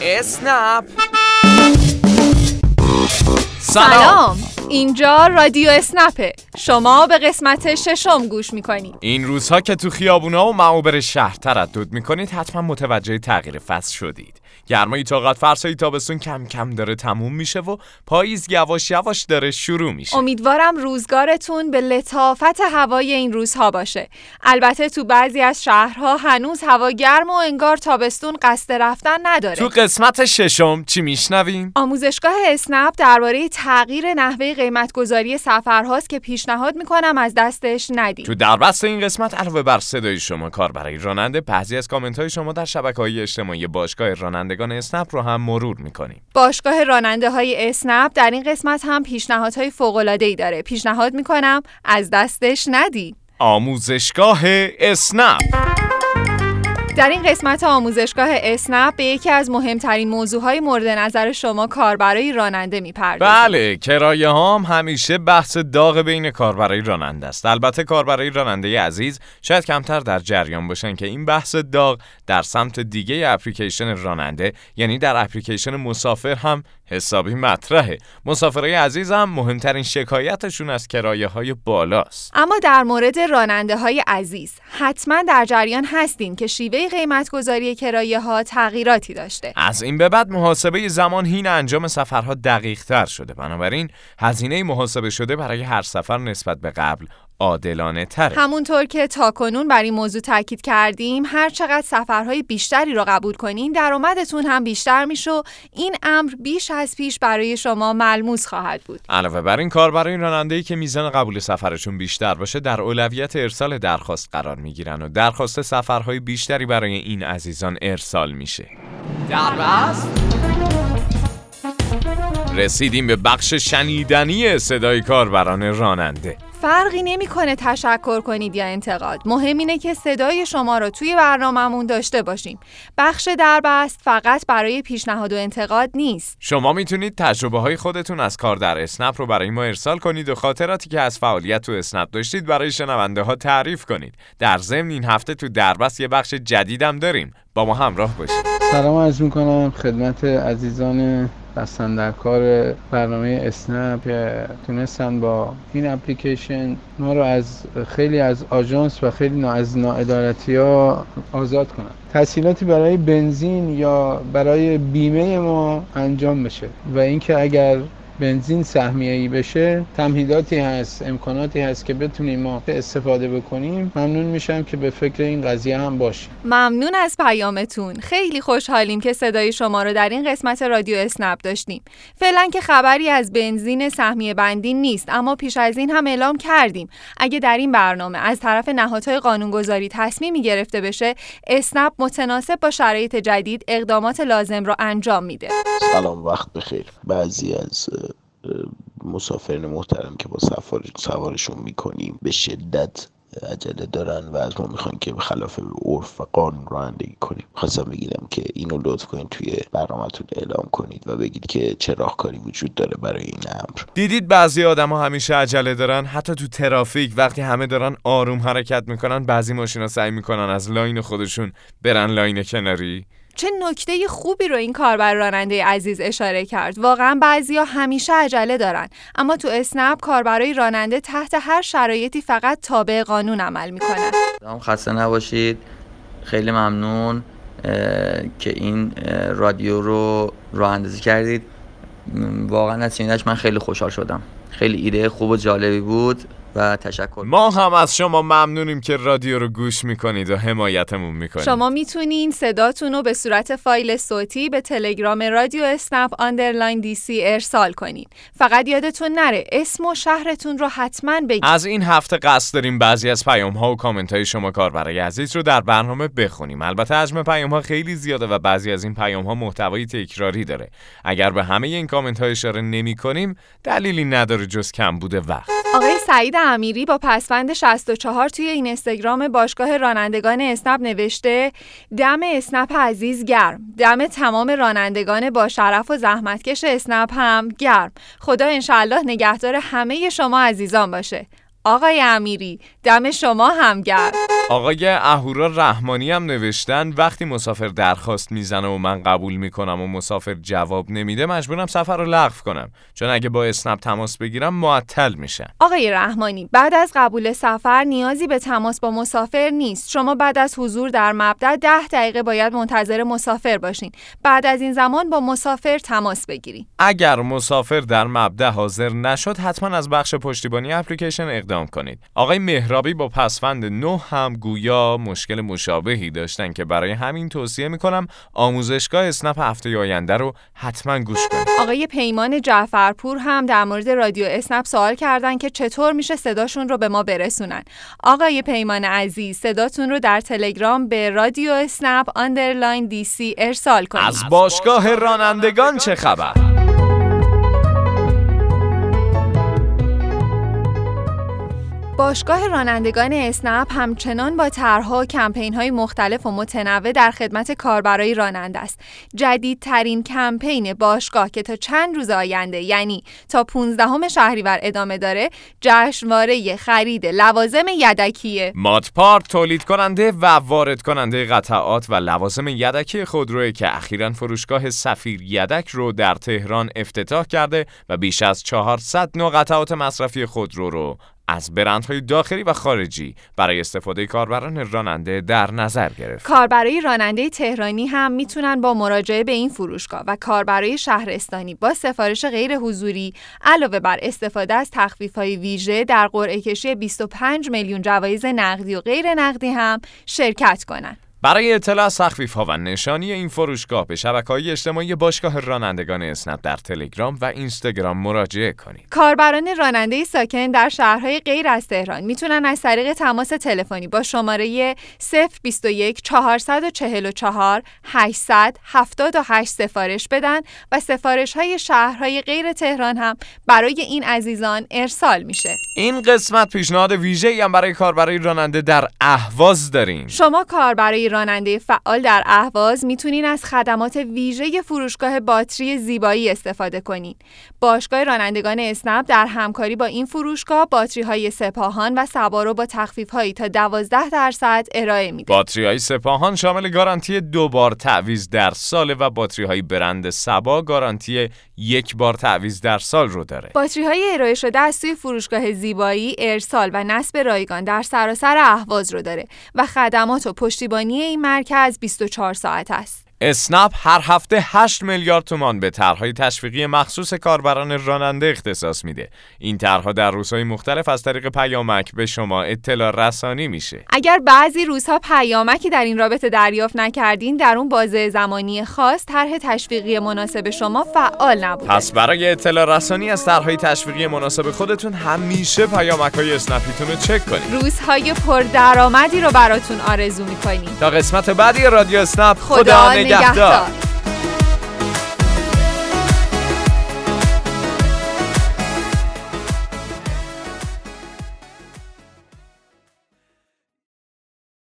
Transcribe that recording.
اسنپ. سلام. اینجا رادیو اسنپه. شما به قسمت ششم گوش می‌کنید این روزها که تو خیابونا و معابر شهر تردد می‌کنید حتما متوجه تغییر فصل شدید. گرمای طاقت فرسای تابستون کم کم داره تموم میشه و پاییز یواش یواش داره شروع میشه. امیدوارم روزگارتون به لطافت هوای این روزها باشه. البته تو بعضی از شهرها هنوز هوا گرم و انگار تابستون قصد رفتن نداره. تو قسمت ششم چی میشنویم؟ آموزشگاه اسنپ درباره تغییر نحوه قیمتگذاری سفرهاست که پیشنهاد می‌کنم از دستش ندید. تو دربست این قسمت علاوه بر صدای شما کار برای راننده بعضی از کامنت های شما در شبکه های اجتماعی باشگاه رانندگان اسنپ رو هم مرور می‌کنیم. باشگاه راننده های اسنپ در این قسمت هم پیشنهادهای فوق العاده ای داره. پیشنهاد می‌کنم از دستش ندی آموزشگاه اسنپ. در این قسمت آموزشگاه اسنپ به یکی از مهمترین موضوعهای مورد نظر شما کاربرای راننده می‌پردازیم. بله کرایه هم همیشه بحث داغ بین کاربرای راننده است. البته کاربرای راننده عزیز شاید کمتر در جریان باشن که این بحث داغ در سمت دیگه اپلیکیشن راننده یعنی در اپلیکیشن مسافر هم حسابی مطرحه. مسافرای عزیزم مهمترین شکایتشون از کرایه های بالاست. اما در مورد راننده های عزیز حتما در جریان هستین که شیوه قیمت گذاری کرایه ها تغییراتی داشته. از این به بعد محاسبه زمان هین انجام سفرها دقیق تر شده. بنابراین هزینه محاسبه شده برای هر سفر نسبت به قبل عادلانه تره. همونطور که تاکنون بر این موضوع تاکید کردیم هر چقدر سفرهای بیشتری رو قبول کنین درآمدتون هم بیشتر میشه این امر بیش از پیش برای شما ملموس خواهد بود. علاوه بر این کار برای راننده‌ای که میزان قبول سفرشون بیشتر باشه در اولویت ارسال درخواست قرار می‌گیرن و درخواست سفرهای بیشتری برای این عزیزان ارسال میشه. دربست رسیدیم به بخش شنیدنی صدای کاربران راننده. فرقی نمی‌کنه تشکر کنید یا انتقاد. مهم اینه که صدای شما رو توی برنامهمون داشته باشیم. بخش دربست فقط برای پیشنهاد و انتقاد نیست. شما می‌تونید تجربه های خودتون از کار در اسنپ رو برای ما ارسال کنید و خاطراتی که از فعالیت تو اسنپ داشتید برای شنونده ها تعریف کنید. در ضمن این هفته تو دربست یه بخش جدیدم داریم. با ما همراه باشید. سلام عرض می‌کنم خدمت عزیزان دستن در کار برنامه اسنپ تونستن با این اپلیکیشن ما رو از خیلی از آژانس و خیلی از ناعدالتی ها آزاد کنن. تسهیلاتی برای بنزین یا برای بیمه ما انجام بشه. و اینکه اگر بنزین سهمیه ای بشه تمهیداتی هست امکاناتی هست که بتونیم ما استفاده بکنیم ممنون میشم که به فکر این قضیه هم باشیم. ممنون از پیامتون. خیلی خوشحالیم که صدای شما رو در این قسمت رادیو اسنپ داشتیم. فعلا که خبری از بنزین سهمیه بندی نیست اما پیش از این هم اعلام کردیم. اگه در این برنامه از طرف نهادهای قانونگذاری تصمیمی گرفته بشه اسنپ متناسب با شرایط جدید اقدامات لازم رو انجام میده. سلام وقت بخیر. بعضی از مسافرین محترم که با سفر سوارشون می‌کنیم. به شدت عجله دارن و از ما می‌خوان که به خلاف عرف و قانون رانندگی کنیم. خواستم بگیرم که اینو لطف کنید توی برنامهتون اعلام کنید و بگید که چه راهکاری وجود داره برای این امر. دیدید بعضی آدما همیشه عجله دارن. حتی تو ترافیک وقتی همه دارن آروم حرکت می‌کنن بعضی ماشینا سعی می‌کنن از لاین خودشون برن لاین کناری. چه نکته خوبی رو این کاربر راننده عزیز اشاره کرد. واقعا بعضیا همیشه عجله دارن. اما تو اسنپ کاربرای راننده تحت هر شرایطی فقط تابع قانون عمل می‌کنن. خسته نباشید. خیلی ممنون که این رادیو رو راه اندازی کردید. واقعا از شنیدش من خیلی خوشحال شدم. خیلی ایده خوب و جالبی بود. و تشکر ما هم از شما ممنونیم که رادیو رو گوش می‌کنید و حمایتمون می‌کنید. شما می‌تونین صداتون رو به صورت فایل صوتی به تلگرام رادیو اسنپ underline DC ارسال کنید فقط یادتون نره اسم و شهرتون رو حتما بگید از این هفته قصد داریم بعضی از پیام ها و کامنت های شما کاربرای عزیز رو در برنامه بخونیم. البته حجم پیام ها خیلی زیاده و بعضی از این پیام ها محتوای تکراری داره. اگر به همه این کامنت ها اشاره نمی کنیم دلیلی نداره جز کمبود وقت. آقای سعید امیری با پسوند 64 توی این اینستاگرام باشگاه رانندگان اسنپ نوشته دم اسنپ عزیز گرم. دم تمام رانندگان با شرف و زحمتکش اسنپ هم گرم. خدا انشالله نگهدار همه شما عزیزان باشه. آقای امیری دم شما هم گرم. آقای اهورا رحمانی هم نوشتن وقتی مسافر درخواست می‌زنه و من قبول می‌کنم و مسافر جواب نمیده مجبورم سفر رو لغو کنم. چون اگه با اسنپ تماس بگیرم معطل میشن آقای رحمانی بعد از قبول سفر نیازی به تماس با مسافر نیست. شما بعد از حضور در مبدع ده دقیقه باید منتظر مسافر باشین. بعد از این زمان با مسافر تماس بگیرید اگر مسافر در مبدأ حاضر نشد حتما از بخش پشتیبانی اپلیکیشن اقدام کنید. آقای مهرابی با پسوند 9 هم گویا مشکل مشابهی داشتن که برای همین توصیه می‌کنم آموزشگاه اسنپ هفته آینده رو حتما گوش کنید. آقای پیمان جعفرپور هم در مورد رادیو اسنپ سوال کردن که چطور میشه صداشون رو به ما برسونن. آقای پیمان عزیز صداتون رو در تلگرام به رادیو اسنپ underline DC ارسال کنید. از باشگاه رانندگان چه خبر؟ باشگاه رانندگان اسنپ همچنان با طرحها و کمپین های مختلف و متنوع در خدمت کاربرای راننده است. جدیدترین کمپین باشگاه که تا چند روز آینده یعنی تا 15 شهریور ادامه داره، جشنواره خرید لوازم یدکیه. ماتپارت تولید کننده و وارد کننده قطعات و لوازم یدکی خودروی که اخیرا فروشگاه سفیر یدک رو در تهران افتتاح کرده و بیش از 400 نوع قطعات مصرفی خودرو رو از برندهای داخلی و خارجی برای استفاده کاربران راننده در نظر گرفت. کاربرای راننده تهرانی هم می‌تونن با مراجعه به این فروشگاه و کاربرای شهرستانی با سفارش غیر حضوری علاوه بر استفاده از تخفیف‌های ویژه در قرعه کشی 25 میلیون جوایز نقدی و غیر نقدی هم شرکت کنند. برای اطلاع از ها و نشانی این فروشگاه به های اجتماعی باشگاه رانندگان اسنپ در تلگرام و اینستاگرام مراجعه کنید. کاربران راننده ساکن در شهرهای غیر از تهران می‌تونن از طریق تماس تلفنی با شماره 021 444 878 سفارش بدن و سفارش های شهرهای غیر تهران هم برای این عزیزان ارسال میشه. این قسمت پیشنهاد ویژه‌ای هم برای کاربرای راننده در اهواز داریم. شما کاربرای راننده فعال در اهواز می‌تونین از خدمات ویژه فروشگاه باتری زیبایی استفاده کنین. باشگاه رانندگان اسنپ در همکاری با این فروشگاه باتری های سپاهان و سبارو با تخفیف هایی تا 12 درصد ارائه میده. باتری های سپاهان شامل گارانتی دو بار تعویض در سال و باتری های برند سبا گارانتی یک بار تعویض در سال رو داره. باتری های ارائه شده از سوی فروشگاه زیبایی ارسال و نصب رایگان در سراسر اهواز رو داره و خدمات و پشتیبانی این مرکز 24 ساعت است. اسنپ هر هفته 8 میلیارد تومان به طرحهای تشویقی مخصوص کاربران راننده اختصاص میده. این طرحها در روزهای مختلف از طریق پیامک به شما اطلاع رسانی میشه. اگر بعضی روزها پیامکی در این رابطه دریافت نکردین، در اون بازه زمانی خاص طرح تشویقی مناسب شما فعال نبوده. پس برای اطلاع رسانی از طرحهای تشویقی مناسب خودتون همیشه پیامک های اسنپیتون رو چک کنید. روزهای پردرآمدی رو براتون آرزو می‌کنیم. تا قسمت بعدی رادیو اسنپ خدا, خدا نگهدار